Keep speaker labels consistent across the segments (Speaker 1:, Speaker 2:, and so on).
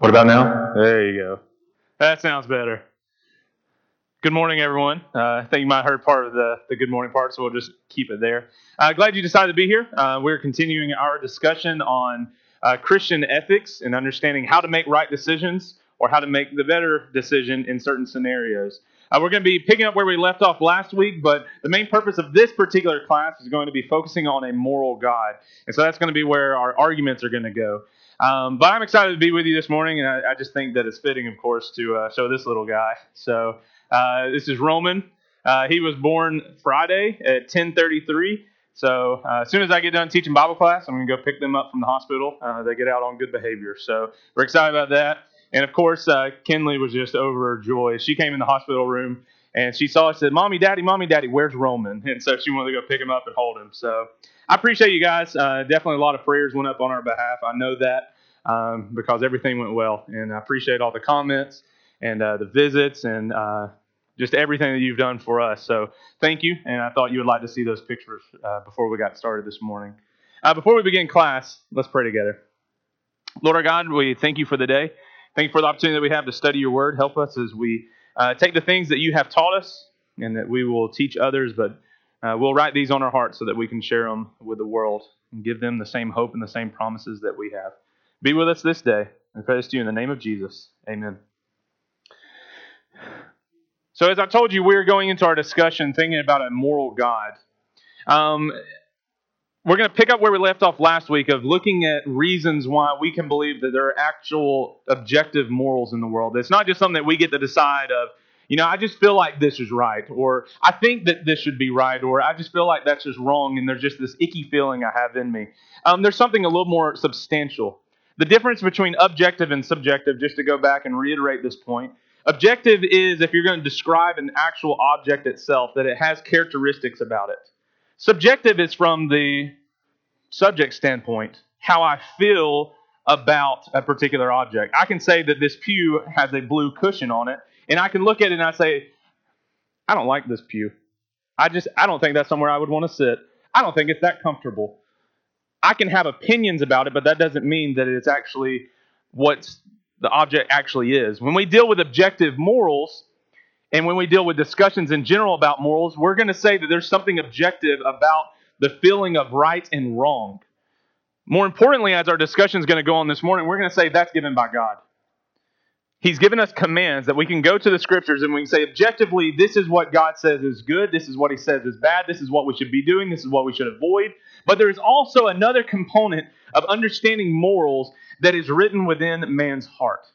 Speaker 1: What about now?
Speaker 2: There you go. That sounds better. Good morning, everyone. Uh, I think you might have heard part of the, the good morning part, so we'll just keep it there. Uh, glad you decided to be here. Uh, we're continuing our discussion on uh, Christian ethics and understanding how to make right decisions or how to make the better decision in certain scenarios. Uh, we're going to be picking up where we left off last week, but the main purpose of this particular class is going to be focusing on a moral God. And so that's going to be where our arguments are going to go. Um, but I'm excited to be with you this morning, and I, I just think that it's fitting, of course, to uh, show this little guy. So uh, this is Roman. Uh, he was born Friday at 10:33. So uh, as soon as I get done teaching Bible class, I'm going to go pick them up from the hospital. Uh, they get out on good behavior, so we're excited about that. And of course, uh, Kinley was just overjoyed. She came in the hospital room and she saw. She said, "Mommy, Daddy, Mommy, Daddy, where's Roman?" And so she wanted to go pick him up and hold him. So I appreciate you guys. Uh, definitely a lot of prayers went up on our behalf. I know that um, because everything went well, and I appreciate all the comments and uh, the visits and uh, just everything that you've done for us. So thank you, and I thought you would like to see those pictures uh, before we got started this morning. Uh, before we begin class, let's pray together. Lord our God, we thank you for the day. Thank you for the opportunity that we have to study your word. Help us as we take the things that you have taught us and that we will teach others, but uh, we'll write these on our hearts so that we can share them with the world and give them the same hope and the same promises that we have. Be with us this day. I pray this to you in the name of Jesus. Amen. So, as I told you, we're going into our discussion thinking about a moral God. Um, we're going to pick up where we left off last week of looking at reasons why we can believe that there are actual objective morals in the world. It's not just something that we get to decide of, you know, I just feel like this is right, or I think that this should be right, or I just feel like that's just wrong, and there's just this icky feeling I have in me. Um, there's something a little more substantial. The difference between objective and subjective, just to go back and reiterate this point, objective is if you're going to describe an actual object itself, that it has characteristics about it. Subjective is from the subject standpoint, how I feel about a particular object. I can say that this pew has a blue cushion on it, and I can look at it and I say, I don't like this pew. I just I don't think that's somewhere I would want to sit. I don't think it's that comfortable. I can have opinions about it, but that doesn't mean that it's actually what the object actually is. When we deal with objective morals, and when we deal with discussions in general about morals, we're going to say that there's something objective about the feeling of right and wrong. More importantly, as our discussion is going to go on this morning, we're going to say that's given by God. He's given us commands that we can go to the scriptures and we can say objectively, this is what God says is good, this is what He says is bad, this is what we should be doing, this is what we should avoid. But there is also another component of understanding morals that is written within man's heart.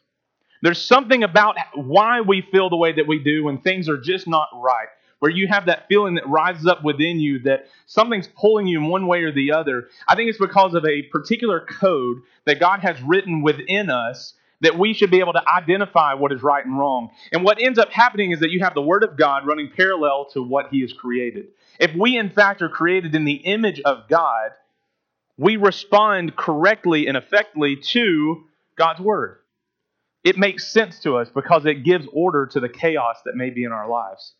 Speaker 2: There's something about why we feel the way that we do when things are just not right, where you have that feeling that rises up within you that something's pulling you in one way or the other. I think it's because of a particular code that God has written within us that we should be able to identify what is right and wrong. And what ends up happening is that you have the Word of God running parallel to what He has created. If we, in fact, are created in the image of God, we respond correctly and effectively to God's Word it makes sense to us because it gives order to the chaos that may be in our lives.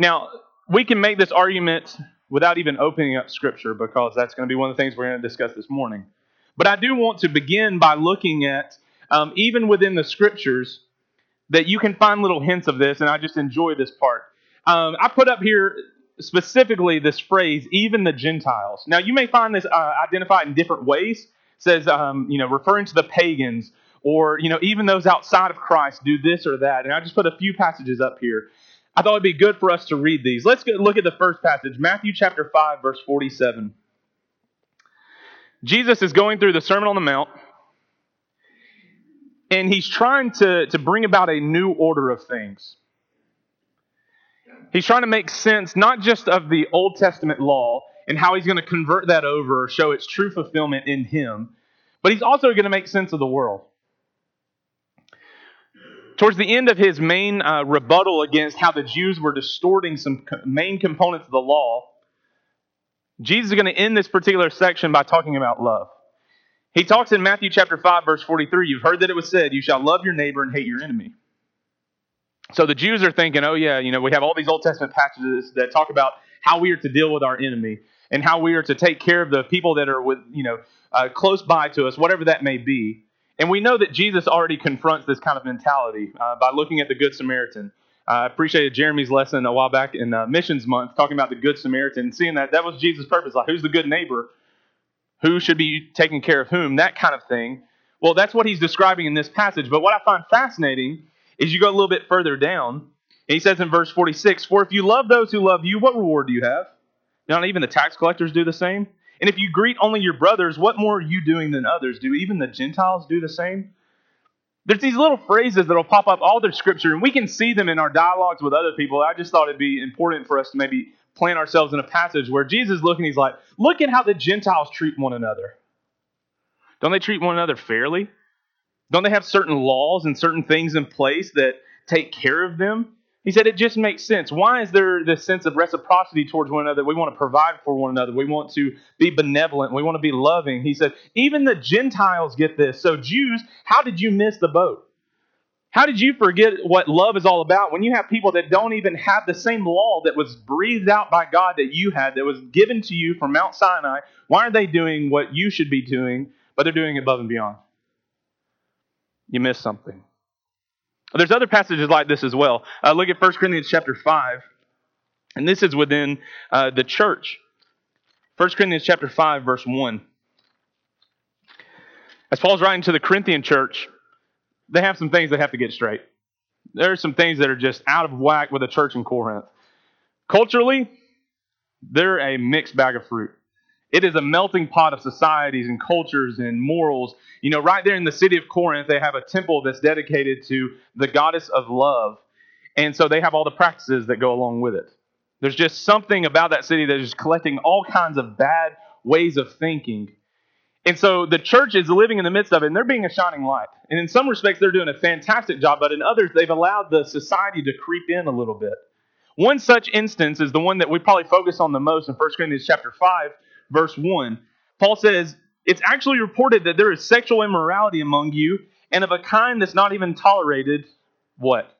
Speaker 2: Now, we can make this argument without even opening up Scripture because that's going to be one of the things we're going to discuss this morning. But I do want to begin by looking at, um, even within the Scriptures, that you can find little hints of this, and I just enjoy this part. Um, I put up here specifically this phrase, even the Gentiles. Now, you may find this uh, identified in different ways. It says, um, you know, referring to the pagans or you know even those outside of Christ do this or that. And I just put a few passages up here. I thought it'd be good for us to read these. Let's look at the first passage, Matthew chapter 5 verse 47. Jesus is going through the Sermon on the Mount and he's trying to, to bring about a new order of things. He's trying to make sense not just of the Old Testament law and how he's going to convert that over, or show its true fulfillment in him, but he's also going to make sense of the world towards the end of his main uh, rebuttal against how the Jews were distorting some co- main components of the law, Jesus is going to end this particular section by talking about love. He talks in Matthew chapter 5 verse 43, you've heard that it was said, you shall love your neighbor and hate your enemy. So the Jews are thinking, oh yeah, you know, we have all these Old Testament passages that talk about how we are to deal with our enemy and how we are to take care of the people that are with, you know, uh, close by to us, whatever that may be. And we know that Jesus already confronts this kind of mentality uh, by looking at the Good Samaritan. I appreciated Jeremy's lesson a while back in uh, Missions Month talking about the Good Samaritan seeing that that was Jesus' purpose. Like, who's the good neighbor? Who should be taking care of whom? That kind of thing. Well, that's what he's describing in this passage. But what I find fascinating is you go a little bit further down, and he says in verse 46 For if you love those who love you, what reward do you have? Not even the tax collectors do the same? And if you greet only your brothers, what more are you doing than others? Do even the Gentiles do the same? There's these little phrases that'll pop up all the scripture, and we can see them in our dialogues with other people. I just thought it'd be important for us to maybe plant ourselves in a passage where Jesus is looking, he's like, look at how the Gentiles treat one another. Don't they treat one another fairly? Don't they have certain laws and certain things in place that take care of them? He said it just makes sense. Why is there this sense of reciprocity towards one another? We want to provide for one another. We want to be benevolent. We want to be loving. He said, even the Gentiles get this. So, Jews, how did you miss the boat? How did you forget what love is all about when you have people that don't even have the same law that was breathed out by God that you had, that was given to you from Mount Sinai? Why are they doing what you should be doing, but they're doing above and beyond? You missed something. There's other passages like this as well. Uh, look at 1 Corinthians chapter 5, and this is within uh, the church. 1 Corinthians chapter 5, verse 1. As Paul's writing to the Corinthian church, they have some things they have to get straight. There are some things that are just out of whack with the church in Corinth. Culturally, they're a mixed bag of fruit. It is a melting pot of societies and cultures and morals. You know, right there in the city of Corinth, they have a temple that's dedicated to the goddess of love. And so they have all the practices that go along with it. There's just something about that city that is collecting all kinds of bad ways of thinking and so the church is living in the midst of it, and they're being a shining light. And in some respects, they're doing a fantastic job, but in others, they've allowed the society to creep in a little bit. One such instance is the one that we probably focus on the most in 1 Corinthians chapter 5, verse 1. Paul says, It's actually reported that there is sexual immorality among you, and of a kind that's not even tolerated, what?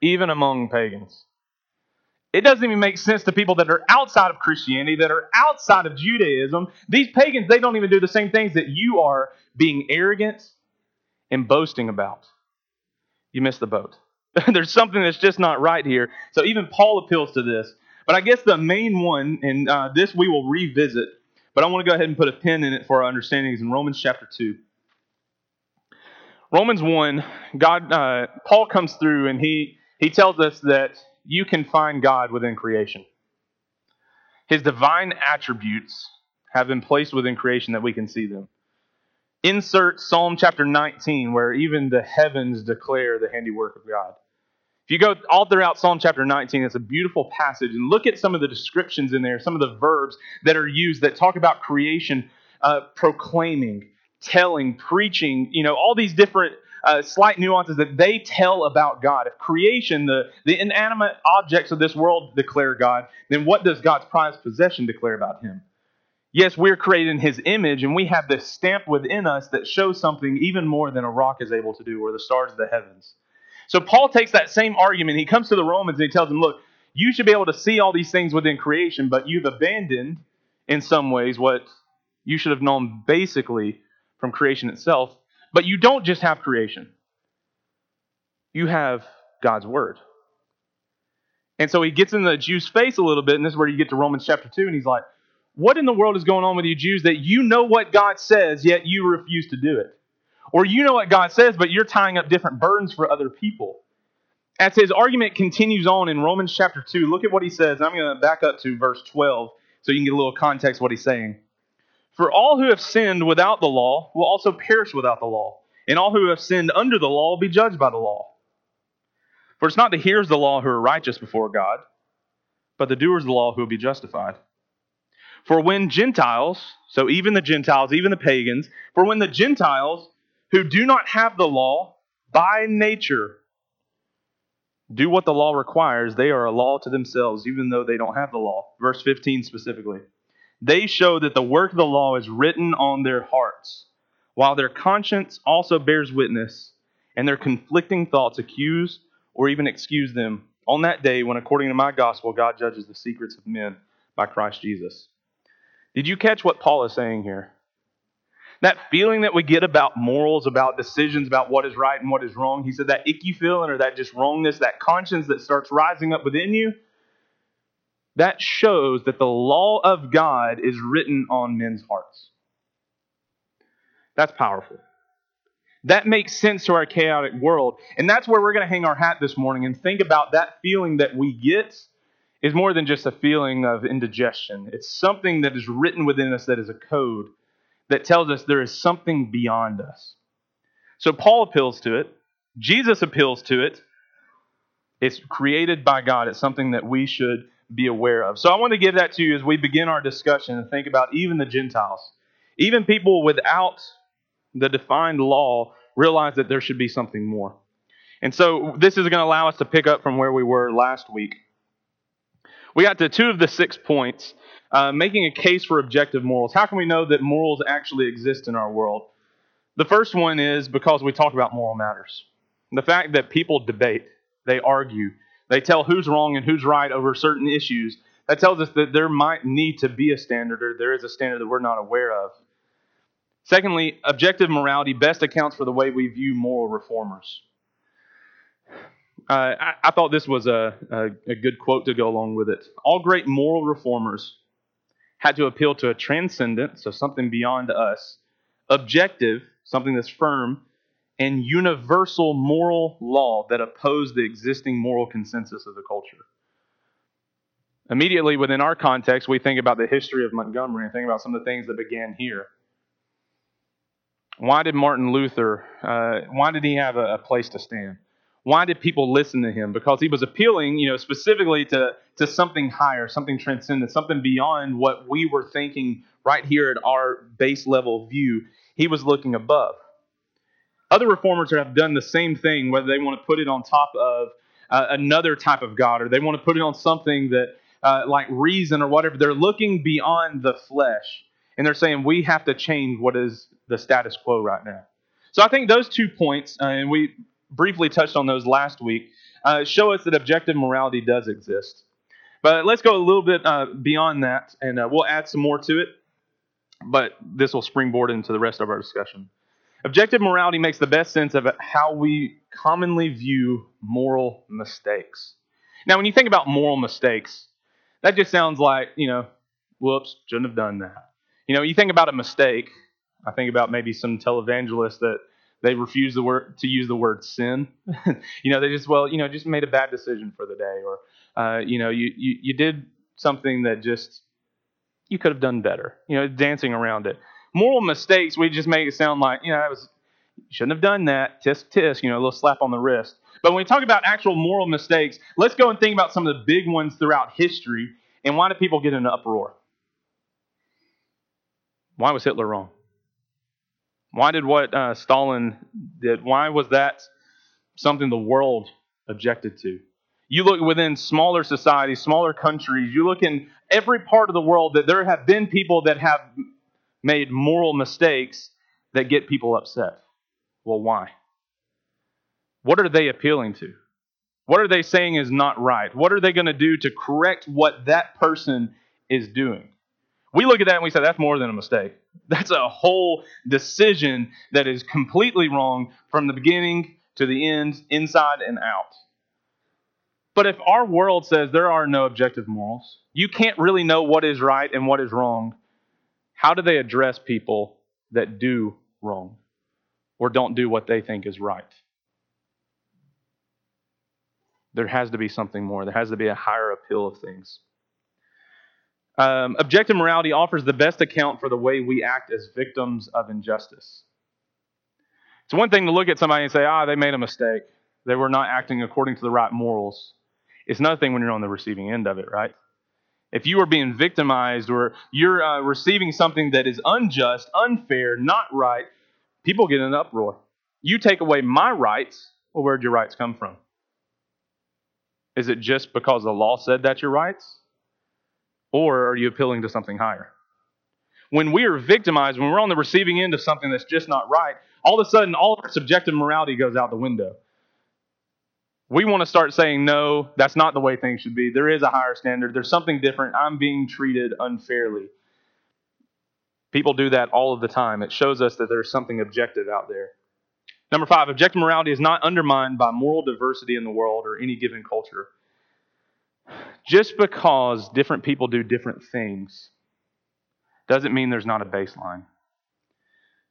Speaker 2: Even among pagans. It doesn't even make sense to people that are outside of Christianity, that are outside of Judaism. These pagans, they don't even do the same things that you are being arrogant and boasting about. You missed the boat. There's something that's just not right here. So even Paul appeals to this. But I guess the main one, and uh, this we will revisit, but I want to go ahead and put a pin in it for our understanding, is in Romans chapter 2. Romans 1, God, uh, Paul comes through and he, he tells us that you can find God within creation. His divine attributes have been placed within creation that we can see them. Insert Psalm chapter 19, where even the heavens declare the handiwork of God. If you go all throughout Psalm chapter 19, it's a beautiful passage, and look at some of the descriptions in there, some of the verbs that are used that talk about creation, uh, proclaiming, telling, preaching, you know, all these different uh, slight nuances that they tell about God. If creation, the, the inanimate objects of this world declare God, then what does God's prized possession declare about Him? Yes, we're created in His image, and we have this stamp within us that shows something even more than a rock is able to do or the stars of the heavens. So Paul takes that same argument. He comes to the Romans and he tells them, look, you should be able to see all these things within creation, but you've abandoned, in some ways, what you should have known basically from creation itself. But you don't just have creation, you have God's Word. And so he gets in the Jews' face a little bit, and this is where you get to Romans chapter 2, and he's like, What in the world is going on with you Jews that you know what God says, yet you refuse to do it? Or you know what God says, but you're tying up different burdens for other people. As his argument continues on in Romans chapter 2, look at what he says. I'm going to back up to verse 12 so you can get a little context what he's saying. For all who have sinned without the law will also perish without the law, and all who have sinned under the law will be judged by the law. For it's not the hearers of the law who are righteous before God, but the doers of the law who will be justified. For when Gentiles, so even the Gentiles, even the pagans, for when the Gentiles who do not have the law by nature do what the law requires, they are a law to themselves, even though they don't have the law. Verse 15 specifically. They show that the work of the law is written on their hearts, while their conscience also bears witness, and their conflicting thoughts accuse or even excuse them on that day when, according to my gospel, God judges the secrets of men by Christ Jesus. Did you catch what Paul is saying here? That feeling that we get about morals, about decisions, about what is right and what is wrong, he said that icky feeling or that just wrongness, that conscience that starts rising up within you, that shows that the law of God is written on men's hearts. That's powerful. That makes sense to our chaotic world. And that's where we're going to hang our hat this morning and think about that feeling that we get is more than just a feeling of indigestion. It's something that is written within us that is a code that tells us there is something beyond us. So Paul appeals to it, Jesus appeals to it. It's created by God, it's something that we should be aware of. So I want to give that to you as we begin our discussion and think about even the Gentiles. Even people without the defined law realize that there should be something more. And so this is going to allow us to pick up from where we were last week. We got to two of the six points, uh, making a case for objective morals. How can we know that morals actually exist in our world? The first one is because we talk about moral matters. The fact that people debate, they argue, they tell who's wrong and who's right over certain issues. That tells us that there might need to be a standard or there is a standard that we're not aware of. Secondly, objective morality best accounts for the way we view moral reformers. Uh, I, I, thought this was a, a, a good quote to go along with it. All great moral reformers had to appeal to a transcendent, so something beyond us, objective, something that's firm, and universal moral law that opposed the existing moral consensus of the culture. Immediately within our context, we think about the history of Montgomery and think about some of the things that began here. Why did Martin Luther, uh, why did he have a, a place to stand? Why did people listen to him? Because he was appealing, you know, specifically to, to something higher, something transcendent, something beyond what we were thinking right here at our base level view. He was looking above. Other reformers have done the same thing, whether they want to put it on top of uh, another type of God or they want to put it on something that, uh, like reason or whatever. They're looking beyond the flesh and they're saying we have to change what is the status quo right now. So I think those two points, uh, and we briefly touched on those last week, uh, show us that objective morality does exist. But let's go a little bit uh, beyond that, and uh, we'll add some more to it. But this will springboard into the rest of our discussion. Objective morality makes the best sense of how we commonly view moral mistakes. Now, when you think about moral mistakes, that just sounds like, you know, whoops, shouldn't have done that. You know, you think about a mistake, I think about maybe some televangelists that they refuse the word to use the word sin. you know, they just well, you know, just made a bad decision for the day, or uh, you know, you, you you did something that just you could have done better. You know, dancing around it moral mistakes, we just make it sound like, you know, that was shouldn't have done that. Tisk tisk, you know, a little slap on the wrist. But when we talk about actual moral mistakes, let's go and think about some of the big ones throughout history and why do people get in an uproar? Why was Hitler wrong? Why did what uh, Stalin did? Why was that something the world objected to? You look within smaller societies, smaller countries. You look in every part of the world that there have been people that have made moral mistakes that get people upset. Well, why? What are they appealing to? What are they saying is not right? What are they going to do to correct what that person is doing? We look at that and we say that's more than a mistake. That's a whole decision that is completely wrong from the beginning to the end, inside and out. But if our world says there are no objective morals, you can't really know what is right and what is wrong how do they address people that do wrong or don't do what they think is right? There has to be something more. There has to be a higher appeal of things. Um, objective morality offers the best account for the way we act as victims of injustice. It's one thing to look at somebody and say, ah, they made a mistake. They were not acting according to the right morals. It's another thing when you're on the receiving end of it, right? If you are being victimized or you're uh, receiving something that is unjust, unfair, not right, people get an uproar. You take away my rights, well, where'd your rights come from? Is it just because the law said that's your rights? Or are you appealing to something higher? When we are victimized, when we're on the receiving end of something that's just not right, all of a sudden all our subjective morality goes out the window we want to start saying, no, that's not the way things should be. There is a higher standard. There's something different. I'm being treated unfairly. People do that all of the time. It shows us that there's something objective out there. Number five, objective morality is not undermined by moral diversity in the world or any given culture. Just because different people do different things doesn't mean there's not a baseline.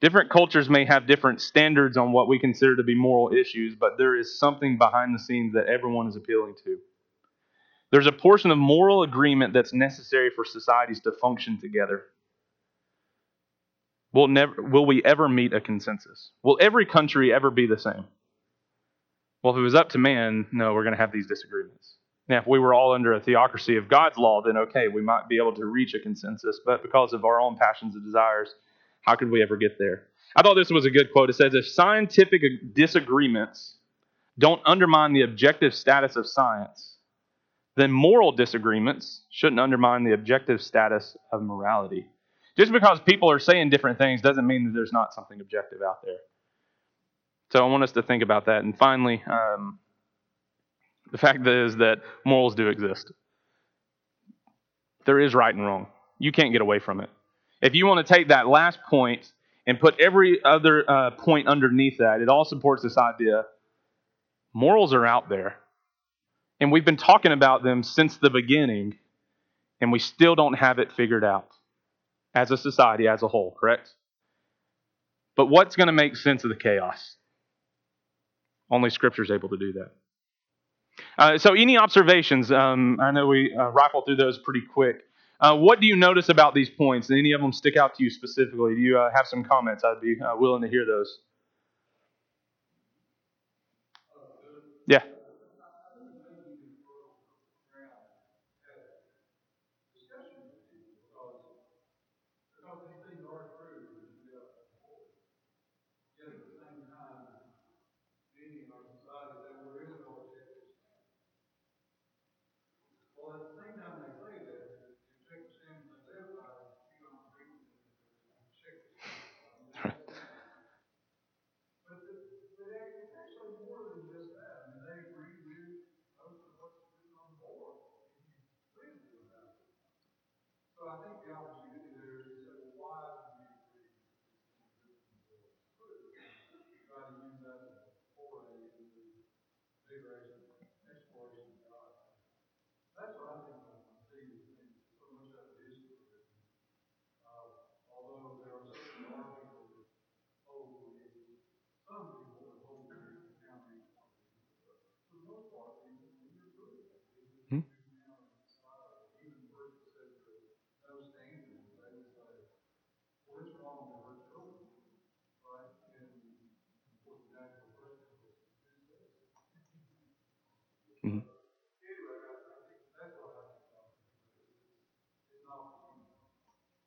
Speaker 2: Different cultures may have different standards on what we consider to be moral issues, but there is something behind the scenes that everyone is appealing to. There's a portion of moral agreement that's necessary for societies to function together. Will, never, will we ever meet a consensus? Will every country ever be the same? Well, if it was up to man, no, we're going to have these disagreements. Now, if we were all under a theocracy of God's law, then okay, we might be able to reach a consensus. But because of our own passions and desires, how could we ever get there? I thought this was a good quote. It says, If scientific disagreements don't undermine the objective status of science, then moral disagreements shouldn't undermine the objective status of morality. Just because people are saying different things doesn't mean that there's not something objective out there. So I want us to think about that. And finally, um, the fact is that morals do exist. There is right and wrong. You can't get away from it. If you want to take that last point and put every other uh, point underneath that, it all supports this idea morals are out there. And we've been talking about them since the beginning, and we still don't have it figured out as a society as a whole, correct? But what's going to make sense of the chaos? Only Scripture is able to do that. Uh, so, any observations? Um, I know we uh, rifled through those pretty quick. Uh, what do you notice about these points? Any of them stick out to you specifically? Do you uh, have some comments? I'd be uh, willing to hear those.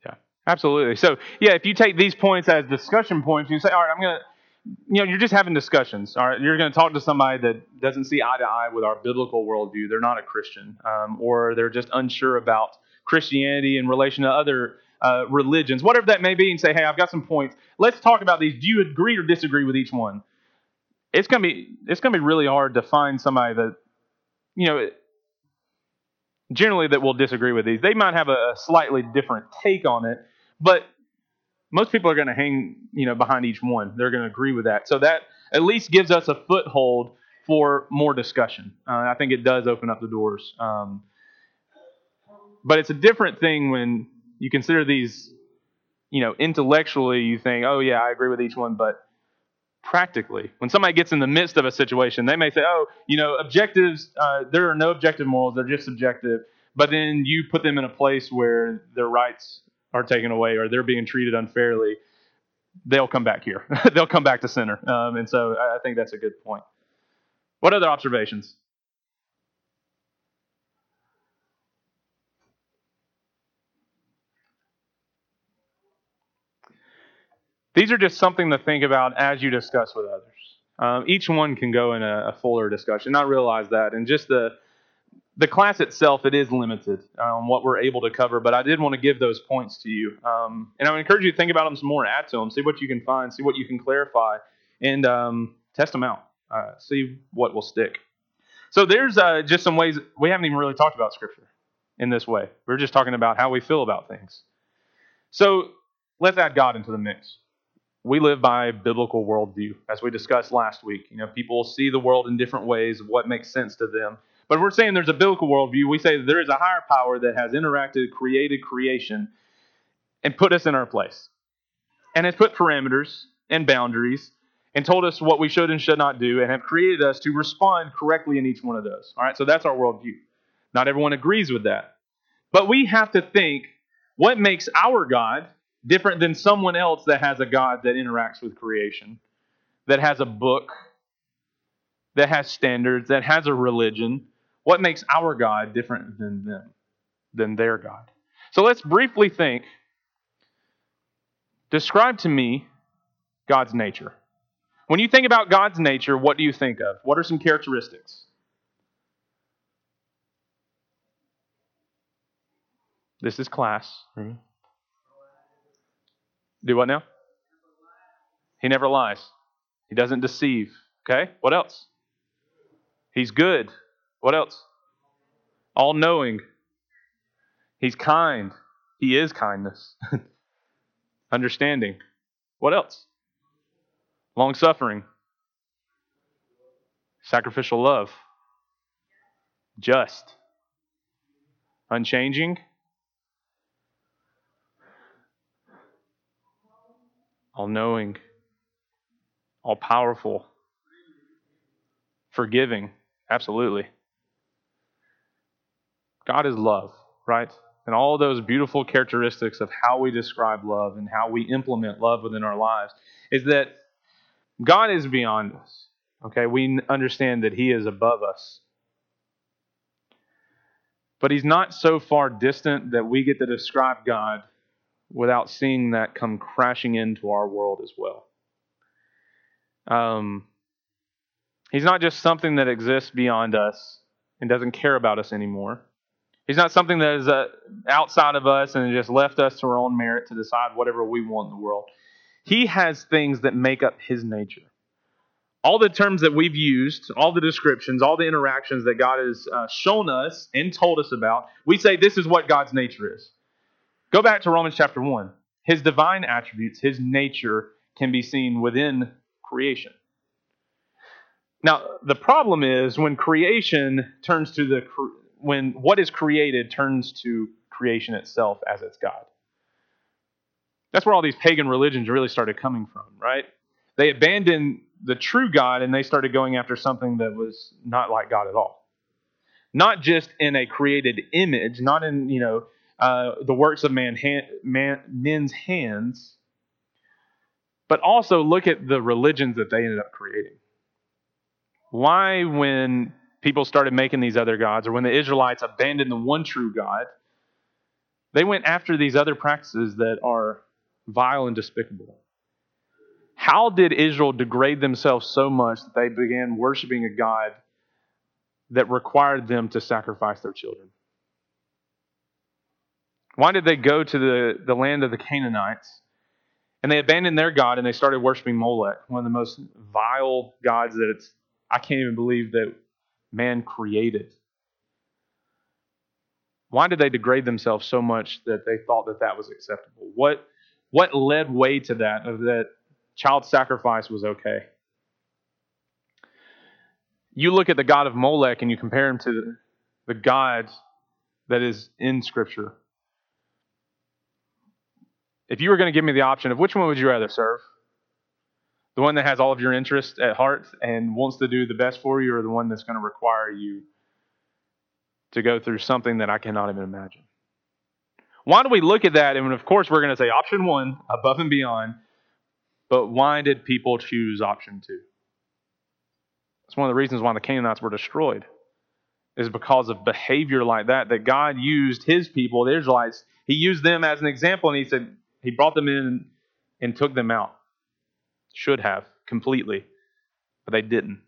Speaker 2: Yeah. Absolutely. So, yeah, if you take these points as discussion points, you say, all right, I'm going to, you know, you're just having discussions. All right, you're going to talk to somebody that doesn't see eye to eye with our biblical worldview. They're not a Christian, um, or they're just unsure about Christianity in relation to other uh, religions, whatever that may be, and say, hey, I've got some points. Let's talk about these. Do you agree or disagree with each one? It's gonna be it's gonna be really hard to find somebody that, you know, generally that will disagree with these. They might have a slightly different take on it, but most people are going to hang, you know, behind each one. They're going to agree with that. So that at least gives us a foothold for more discussion. Uh, I think it does open up the doors. Um, but it's a different thing when you consider these, you know, intellectually. You think, oh yeah, I agree with each one, but practically, when somebody gets in the midst of a situation, they may say, oh, you know, objectives. Uh, there are no objective morals; they're just subjective. But then you put them in a place where their rights are taken away or they're being treated unfairly, they'll come back here. they'll come back to center. Um, and so I think that's a good point. What other observations? These are just something to think about as you discuss with others. Um, each one can go in a, a fuller discussion. I realize that, and just the the class itself, it is limited on what we're able to cover, but I did want to give those points to you. Um, and I would encourage you to think about them some more, add to them, see what you can find, see what you can clarify, and um, test them out, uh, see what will stick. So there's uh, just some ways, we haven't even really talked about Scripture in this way. We're just talking about how we feel about things. So let's add God into the mix. We live by a biblical worldview, as we discussed last week. You know, people see the world in different ways of what makes sense to them. But we're saying there's a biblical worldview. We say there is a higher power that has interacted, created creation, and put us in our place. And has put parameters and boundaries and told us what we should and should not do and have created us to respond correctly in each one of those. All right, so that's our worldview. Not everyone agrees with that. But we have to think what makes our God different than someone else that has a God that interacts with creation, that has a book, that has standards, that has a religion. What makes our God different than them, than their God? So let's briefly think. Describe to me God's nature. When you think about God's nature, what do you think of? What are some characteristics? This is class. Mm-hmm. Do what now? He never lies. He doesn't deceive. Okay? What else? He's good. What else? All knowing. He's kind. He is kindness. Understanding. What else? long suffering, sacrificial love, just, unchanging, all knowing, all powerful, forgiving. Absolutely. God is love, right? And all those beautiful characteristics of how we describe love and how we implement love within our lives is that God is beyond us. Okay, we understand that He is above us. But He's not so far distant that we get to describe God without seeing that come crashing into our world as well. Um, he's not just something that exists beyond us and doesn't care about us anymore. He's not something that is uh, outside of us and just left us to our own merit to decide whatever we want in the world. He has things that make up his nature. All the terms that we've used, all the descriptions, all the interactions that God has uh, shown us and told us about, we say this is what God's nature is. Go back to Romans chapter 1. His divine attributes, his nature, can be seen within creation. Now, the problem is when creation turns to the when what is created turns to creation itself as its God. That's where all these pagan religions really started coming from, right? They abandoned the true God and they started going after something that was not like God at all. Not just in a created image, not in, you know, uh, the works of man, hand, man, men's hands, but also look at the religions that they ended up creating. Why, when people started making these other gods, or when the Israelites abandoned the one true God, they went after these other practices that are vile and despicable. How did Israel degrade themselves so much that they began worshiping a God that required them to sacrifice their children? Why did they go to the, the land of the Canaanites and they abandoned their God and they started worshiping Molech, one of the most vile gods that it's, I can't even believe that man created? Why did they degrade themselves so much that they thought that that was acceptable? What what led way to that, of that child sacrifice was okay? You look at the God of Molech and you compare him to the God that is in Scripture. If you were going to give me the option of which one would you rather serve? The one that has all of your interests at heart and wants to do the best for you, or the one that's going to require you to go through something that I cannot even imagine? Why do we look at that? And of course, we're going to say option one, above and beyond. But why did people choose option two? It's one of the reasons why the Canaanites were destroyed, is because of behavior like that, that God used his people, the Israelites, he used them as an example, and he said, he brought them in and took them out. Should have, completely. But they didn't.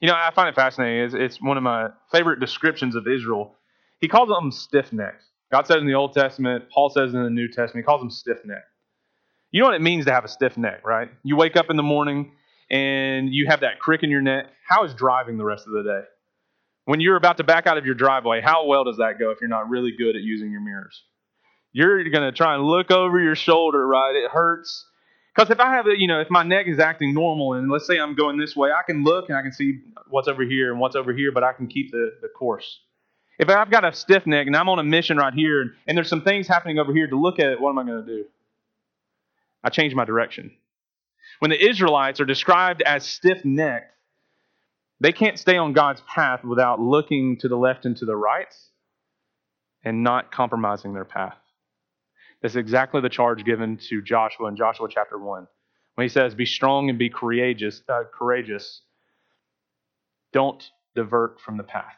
Speaker 2: You know, I find it fascinating. It's, it's one of my favorite descriptions of Israel. He calls them stiff necks. God says in the Old Testament, Paul says in the New Testament, he calls them stiff neck. You know what it means to have a stiff neck, right? You wake up in the morning and you have that crick in your neck. How is driving the rest of the day? When you're about to back out of your driveway, how well does that go if you're not really good at using your mirrors? You're going to try and look over your shoulder, right? It hurts. Because if I have, a, you know, if my neck is acting normal, and let's say I'm going this way, I can look and I can see what's over here and what's over here, but I can keep the, the course. If I've got a stiff neck and I'm on a mission right here, and, and there's some things happening over here to look at, what am I going to do? I change my direction. When the Israelites are described as stiff necked, they can't stay on God's path without looking to the left and to the right and not compromising their path. That's exactly the charge given to Joshua in Joshua chapter 1. When he says, Be strong and be courageous, uh, courageous. Don't divert from the path.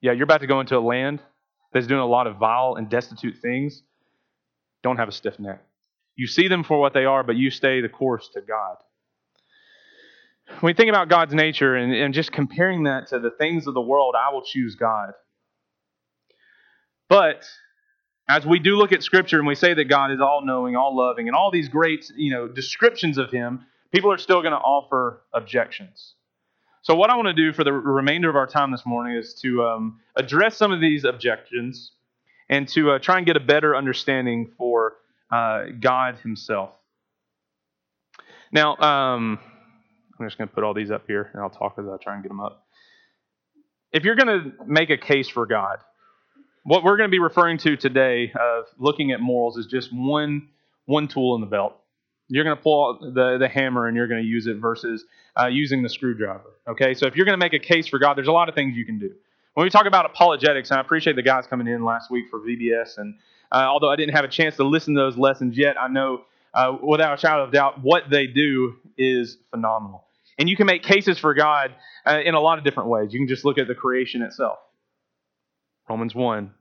Speaker 2: Yeah, you're about to go into a land that's doing a lot of vile and destitute things. Don't have a stiff neck. You see them for what they are, but you stay the course to God. When we think about God's nature and, and just comparing that to the things of the world, I will choose God. But as we do look at Scripture and we say that God is all knowing, all loving, and all these great you know, descriptions of Him, people are still going to offer objections. So, what I want to do for the remainder of our time this morning is to um, address some of these objections and to uh, try and get a better understanding for uh, God Himself. Now, um, I'm just going to put all these up here and I'll talk as I try and get them up. If you're going to make a case for God, what we're going to be referring to today of looking at morals is just one one tool in the belt. You're going to pull out the, the hammer and you're going to use it versus uh, using the screwdriver. Okay, so if you're going to make a case for God, there's a lot of things you can do. When we talk about apologetics, and I appreciate the guys coming in last week for VBS, and uh, although I didn't have a chance to listen to those lessons yet, I know uh, without a shadow of doubt what they do is phenomenal. And you can make cases for God uh, in a lot of different ways. You can just look at the creation itself. Romans 1,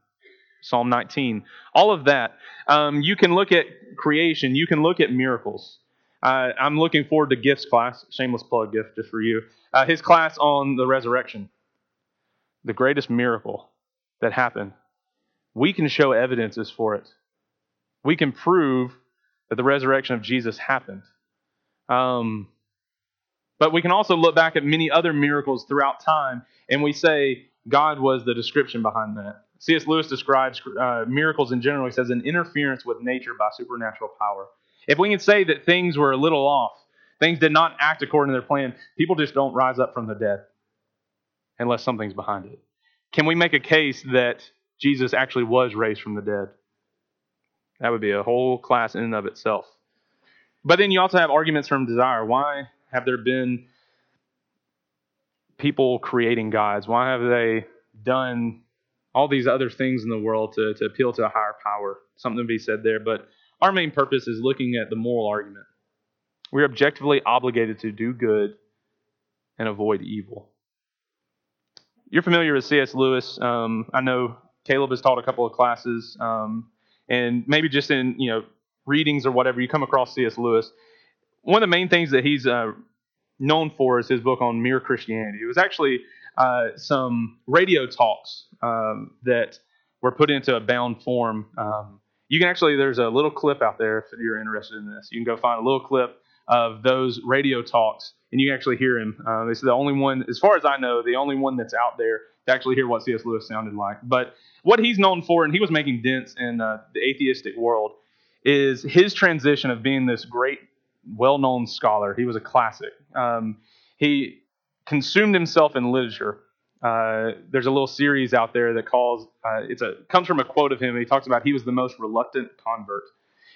Speaker 2: Psalm 19, all of that. Um, you can look at creation, you can look at miracles. Uh, I'm looking forward to Gift's class, shameless plug gift just for you. Uh, his class on the resurrection, the greatest miracle that happened. We can show evidences for it. We can prove that the resurrection of Jesus happened. Um, but we can also look back at many other miracles throughout time, and we say God was the description behind that. C.S. Lewis describes uh, miracles in general. He says an interference with nature by supernatural power. If we can say that things were a little off, things did not act according to their plan, people just don't rise up from the dead unless something's behind it. Can we make a case that Jesus actually was raised from the dead? That would be a whole class in and of itself. But then you also have arguments from desire. Why have there been people creating gods? Why have they done all these other things in the world to, to appeal to a higher power. Something to be said there. But our main purpose is looking at the moral argument. We're objectively obligated to do good and avoid evil. You're familiar with C.S. Lewis. Um, I know Caleb has taught a couple of classes, um, and maybe just in you know readings or whatever, you come across C.S. Lewis. One of the main things that he's uh, known for is his book on mere Christianity. It was actually uh, some radio talks um, that were put into a bound form. Um, you can actually, there's a little clip out there if you're interested in this. You can go find a little clip of those radio talks, and you can actually hear him. Uh, it's the only one, as far as I know, the only one that's out there to actually hear what C.S. Lewis sounded like. But what he's known for, and he was making dents in uh, the atheistic world, is his transition of being this great, well-known scholar. He was a classic. Um, he consumed himself in literature. Uh, there's a little series out there that calls uh, it's a comes from a quote of him. He talks about he was the most reluctant convert.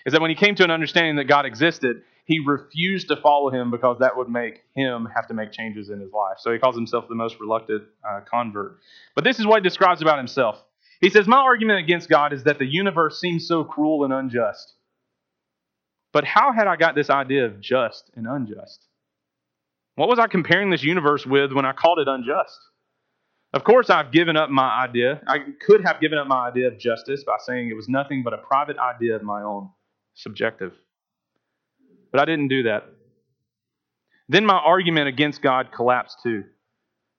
Speaker 2: Is that when he came to an understanding that God existed, he refused to follow him because that would make him have to make changes in his life. So he calls himself the most reluctant uh, convert. But this is what he describes about himself. He says, My argument against God is that the universe seems so cruel and unjust. But how had I got this idea of just and unjust? What was I comparing this universe with when I called it unjust? Of course, I've given up my idea. I could have given up my idea of justice by saying it was nothing but a private idea of my own, subjective. But I didn't do that. Then my argument against God collapsed too.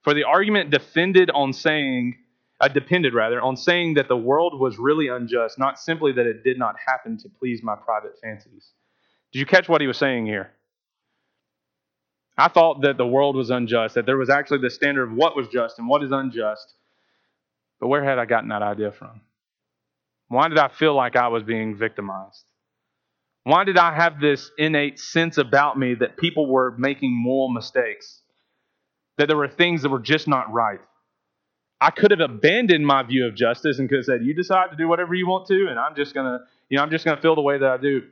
Speaker 2: For the argument defended on saying, uh, depended rather, on saying that the world was really unjust, not simply that it did not happen to please my private fancies. Did you catch what he was saying here? I thought that the world was unjust, that there was actually the standard of what was just and what is unjust. But where had I gotten that idea from? Why did I feel like I was being victimized? Why did I have this innate sense about me that people were making moral mistakes? That there were things that were just not right? I could have abandoned my view of justice and could have said, "You decide to do whatever you want to, and I'm just gonna, you know, I'm just gonna feel the way that I do."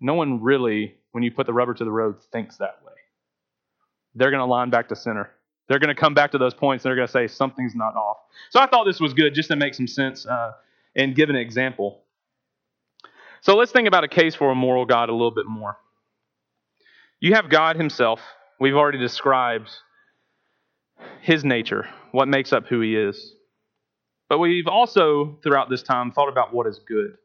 Speaker 2: No one really, when you put the rubber to the road, thinks that way. They're gonna line back to center. They're gonna come back to those points. And they're gonna say something's not off. So I thought this was good, just to make some sense uh, and give an example. So let's think about a case for a moral God a little bit more. You have God Himself. We've already described His nature, what makes up who He is. But we've also, throughout this time, thought about what is good.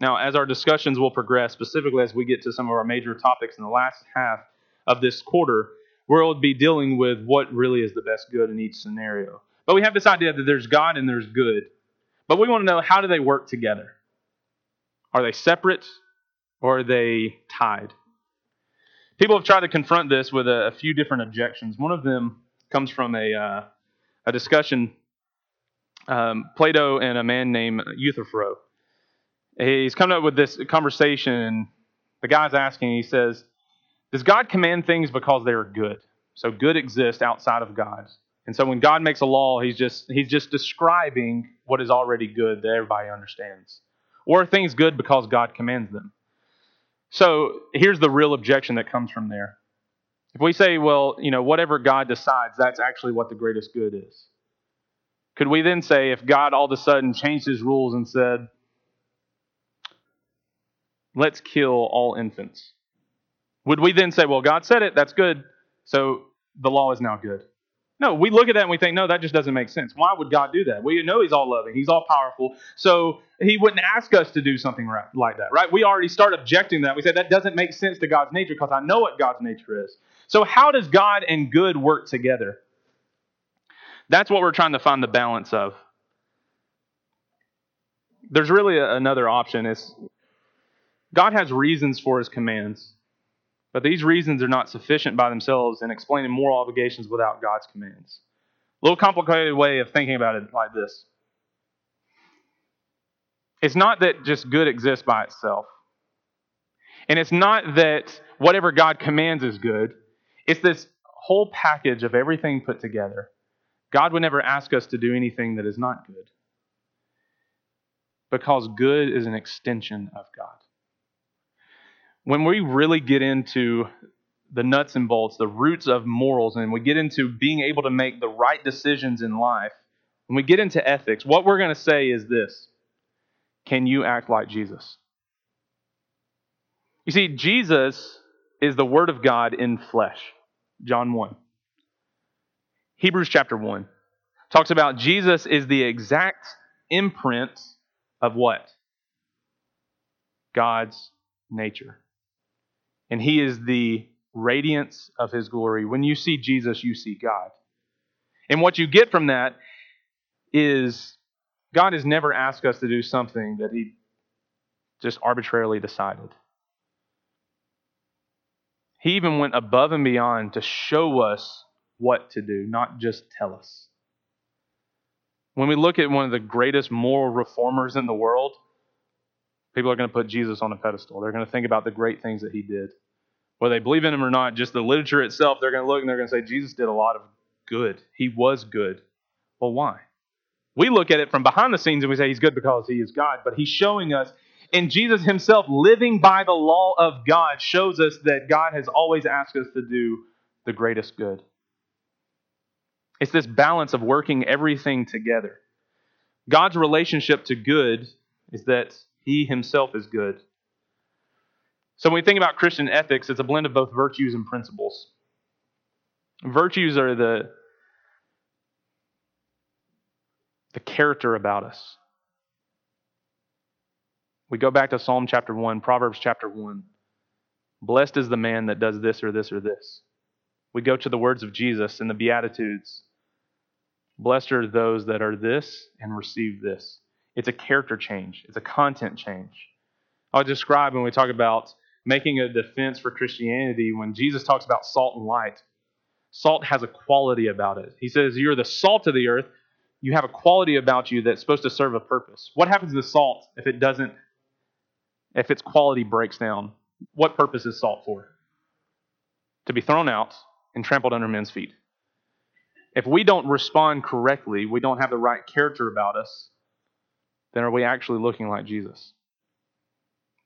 Speaker 2: Now, as our discussions will progress, specifically as we get to some of our major topics in the last half of this quarter, we'll be dealing with what really is the best good in each scenario. But we have this idea that there's God and there's good. But we want to know how do they work together? Are they separate or are they tied? People have tried to confront this with a, a few different objections. One of them comes from a, uh, a discussion um, Plato and a man named Euthyphro. He's coming up with this conversation, and the guy's asking, he says, Does God command things because they are good? So good exists outside of God. And so when God makes a law, he's just he's just describing what is already good that everybody understands. Or things good because God commands them? So here's the real objection that comes from there. If we say, well, you know, whatever God decides, that's actually what the greatest good is. Could we then say, if God all of a sudden changed his rules and said, let's kill all infants, would we then say, well, God said it, that's good, so the law is now good? No, we look at that and we think, no, that just doesn't make sense. Why would God do that? We know He's all loving, He's all powerful, so He wouldn't ask us to do something like that, right? We already start objecting that. We say that doesn't make sense to God's nature because I know what God's nature is. So, how does God and good work together? That's what we're trying to find the balance of. There's really a, another option. Is God has reasons for His commands. But these reasons are not sufficient by themselves in explaining moral obligations without God's commands. A little complicated way of thinking about it like this it's not that just good exists by itself. And it's not that whatever God commands is good. It's this whole package of everything put together. God would never ask us to do anything that is not good. Because good is an extension of God when we really get into the nuts and bolts, the roots of morals, and we get into being able to make the right decisions in life, when we get into ethics, what we're going to say is this Can you act like Jesus? You see, Jesus is the Word of God in flesh. John 1. Hebrews chapter 1 talks about Jesus is the exact imprint of what? God's nature and he is the radiance of his glory. When you see Jesus, you see God. And what you get from that is God has never asked us to do something that he just arbitrarily decided. He even went above and beyond to show us what to do, not just tell us. When we look at one of the greatest moral reformers in the world, people are going to put Jesus on a pedestal. They're going to think about the great things that he did. Whether they believe in him or not, just the literature itself, they're going to look and they're going to say, Jesus did a lot of good. He was good. Well, why? We look at it from behind the scenes and we say he's good because he is God, but he's showing us, and Jesus himself living by the law of God shows us that God has always asked us to do the greatest good. It's this balance of working everything together. God's relationship to good is that he himself is good. So when we think about Christian ethics, it's a blend of both virtues and principles. Virtues are the the character about us. We go back to Psalm chapter 1, Proverbs chapter 1. Blessed is the man that does this or this or this. We go to the words of Jesus in the Beatitudes. Blessed are those that are this and receive this. It's a character change, it's a content change. I'll describe when we talk about making a defense for Christianity when Jesus talks about salt and light. Salt has a quality about it. He says, You're the salt of the earth, you have a quality about you that's supposed to serve a purpose. What happens to salt if it doesn't, if its quality breaks down? What purpose is salt for? To be thrown out and trampled under men's feet. If we don't respond correctly, we don't have the right character about us, then are we actually looking like Jesus?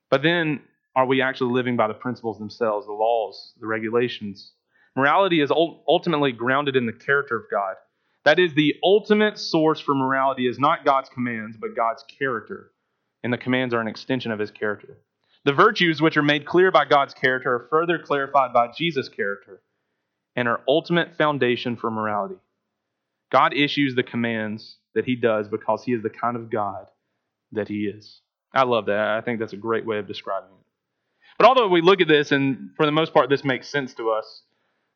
Speaker 2: But then, are we actually living by the principles themselves, the laws, the regulations? Morality is ultimately grounded in the character of God. That is, the ultimate source for morality is not God's commands, but God's character. And the commands are an extension of his character. The virtues which are made clear by God's character are further clarified by Jesus' character and are ultimate foundation for morality. God issues the commands that he does because he is the kind of God that he is. I love that. I think that's a great way of describing it. But although we look at this, and for the most part, this makes sense to us,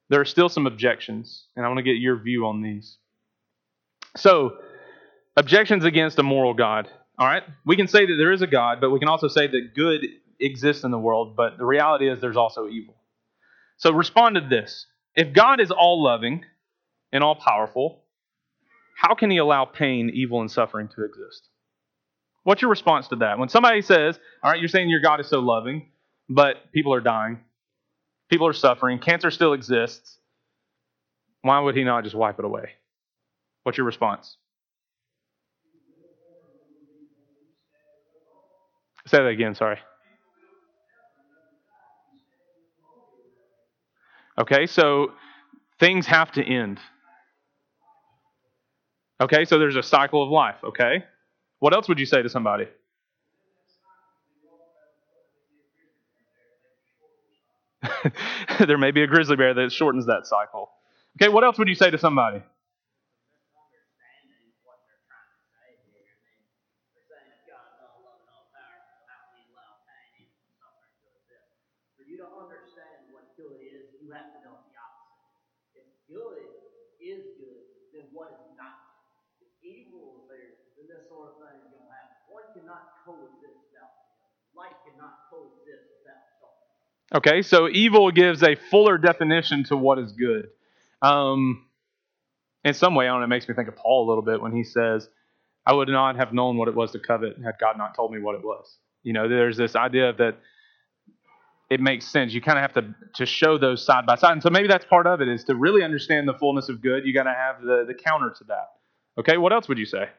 Speaker 2: there are still some objections, and I want to get your view on these. So, objections against a moral God. All right? We can say that there is a God, but we can also say that good exists in the world, but the reality is there's also evil. So, respond to this. If God is all loving and all powerful, how can he allow pain, evil, and suffering to exist? What's your response to that? When somebody says, All right, you're saying your God is so loving, but people are dying, people are suffering, cancer still exists, why would he not just wipe it away? What's your response? Say that again, sorry. Okay, so things have to end. Okay, so there's a cycle of life, okay? What else would you say to somebody? there may be a grizzly bear that shortens that cycle. Okay, what else would you say to somebody? Okay, so evil gives a fuller definition to what is good. Um, in some way, I don't know, it makes me think of Paul a little bit when he says, I would not have known what it was to covet had God not told me what it was. You know, there's this idea that it makes sense. You kind of have to, to show those side by side. And so maybe that's part of it is to really understand the fullness of good, you got to have the, the counter to that. Okay, what else would you say?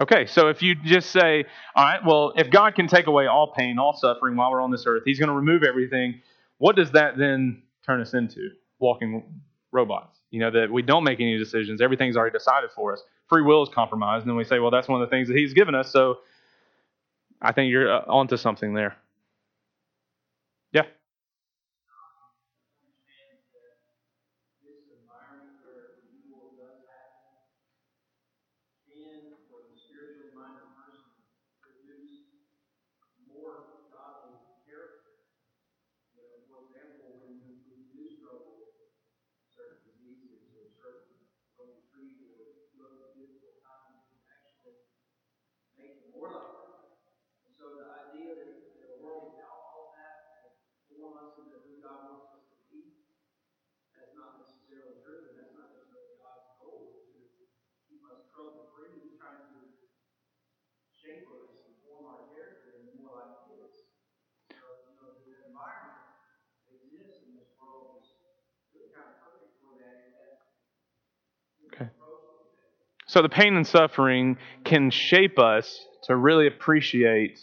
Speaker 2: Okay, so if you just say, all right, well, if God can take away all pain, all suffering while we're on this earth, He's going to remove everything. What does that then turn us into? Walking robots. You know, that we don't make any decisions, everything's already decided for us. Free will is compromised, and then we say, well, that's one of the things that He's given us, so I think you're uh, onto something there. Yeah. Okay. So the pain and suffering can shape us to really appreciate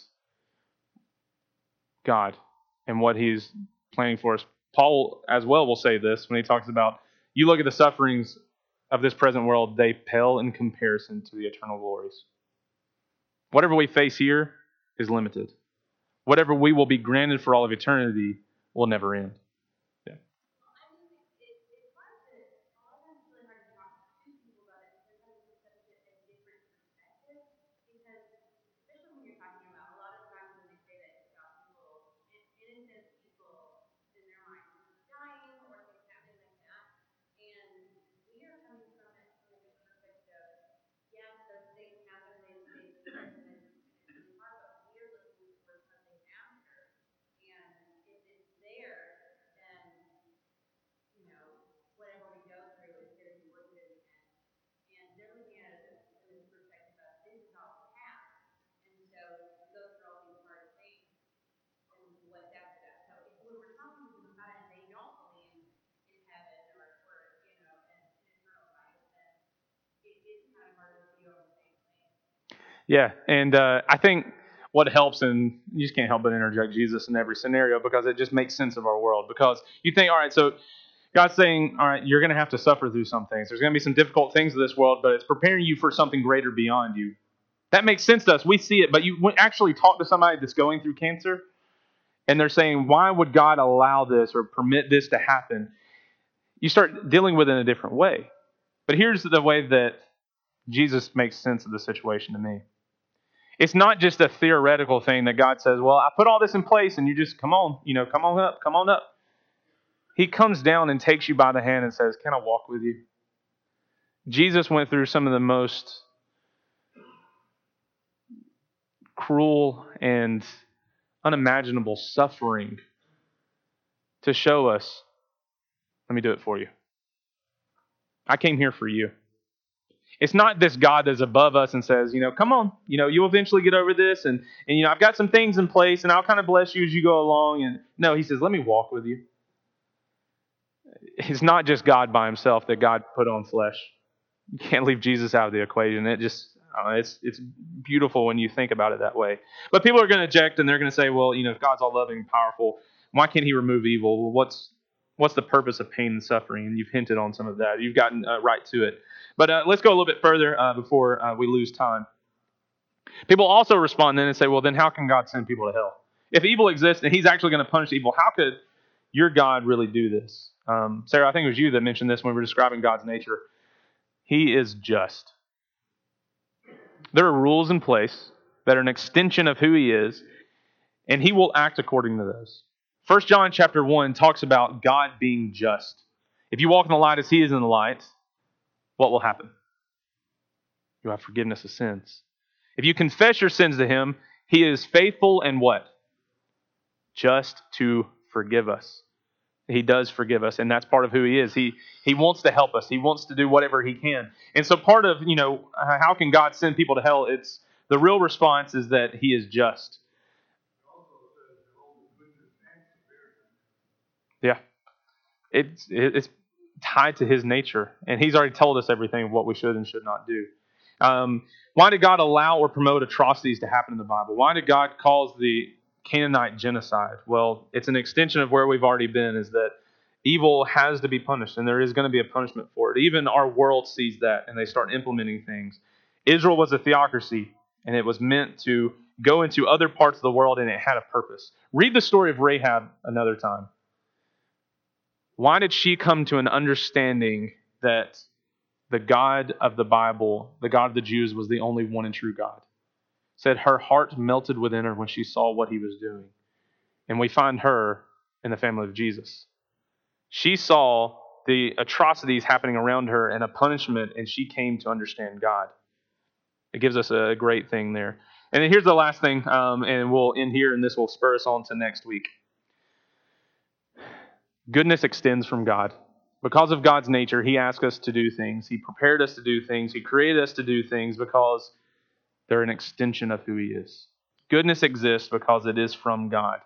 Speaker 2: God and what He's planning for us. Paul, as well, will say this when he talks about you look at the sufferings of this present world, they pale in comparison to the eternal glories. Whatever we face here is limited. Whatever we will be granted for all of eternity will never end. Yeah, and uh, I think what helps, and you just can't help but interject Jesus in every scenario because it just makes sense of our world. Because you think, all right, so God's saying, all right, you're going to have to suffer through some things. There's going to be some difficult things in this world, but it's preparing you for something greater beyond you. That makes sense to us. We see it, but you actually talk to somebody that's going through cancer, and they're saying, why would God allow this or permit this to happen? You start dealing with it in a different way. But here's the way that Jesus makes sense of the situation to me. It's not just a theoretical thing that God says, well, I put all this in place and you just come on, you know, come on up, come on up. He comes down and takes you by the hand and says, Can I walk with you? Jesus went through some of the most cruel and unimaginable suffering to show us, let me do it for you. I came here for you. It's not this God that's above us and says, you know, come on, you know, you'll eventually get over this, and and you know, I've got some things in place, and I'll kind of bless you as you go along. And no, He says, let me walk with you. It's not just God by Himself that God put on flesh. You can't leave Jesus out of the equation. It just know, it's it's beautiful when you think about it that way. But people are going to object and they're going to say, well, you know, if God's all loving and powerful, why can't He remove evil? What's what's the purpose of pain and suffering? And you've hinted on some of that. You've gotten uh, right to it. But uh, let's go a little bit further uh, before uh, we lose time. People also respond then and say, well, then how can God send people to hell? If evil exists and He's actually going to punish evil, how could your God really do this? Um, Sarah, I think it was you that mentioned this when we were describing God's nature. He is just. There are rules in place that are an extension of who he is, and he will act according to those. 1 John chapter 1 talks about God being just. If you walk in the light as he is in the light, what will happen? You have forgiveness of sins. If you confess your sins to him, he is faithful and what? Just to forgive us he does forgive us, and that's part of who he is. He he wants to help us. He wants to do whatever he can. And so part of, you know, how can God send people to hell? It's the real response is that he is just. Yeah. It's it's tied to his nature, and he's already told us everything of what we should and should not do. Um, why did God allow or promote atrocities to happen in the Bible? Why did God cause the Canaanite genocide? Well, it's an extension of where we've already been, is that evil has to be punished, and there is going to be a punishment for it. Even our world sees that, and they start implementing things. Israel was a theocracy, and it was meant to go into other parts of the world, and it had a purpose. Read the story of Rahab another time. Why did she come to an understanding that the God of the Bible, the God of the Jews, was the only one and true God? said her heart melted within her when she saw what he was doing. And we find her in the family of Jesus. She saw the atrocities happening around her and a punishment, and she came to understand God. It gives us a great thing there. And then here's the last thing, um, and we'll end here, and this will spur us on to next week. Goodness extends from God. Because of God's nature, He asked us to do things. He prepared us to do things. He created us to do things because they're an extension of who He is. Goodness exists because it is from God.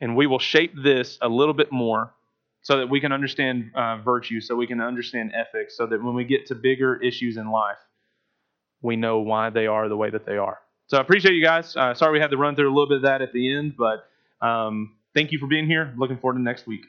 Speaker 2: And we will shape this a little bit more so that we can understand uh, virtue, so we can understand ethics, so that when we get to bigger issues in life, we know why they are the way that they are. So I appreciate you guys. Uh, sorry we had to run through a little bit of that at the end, but um, thank you for being here. Looking forward to next week.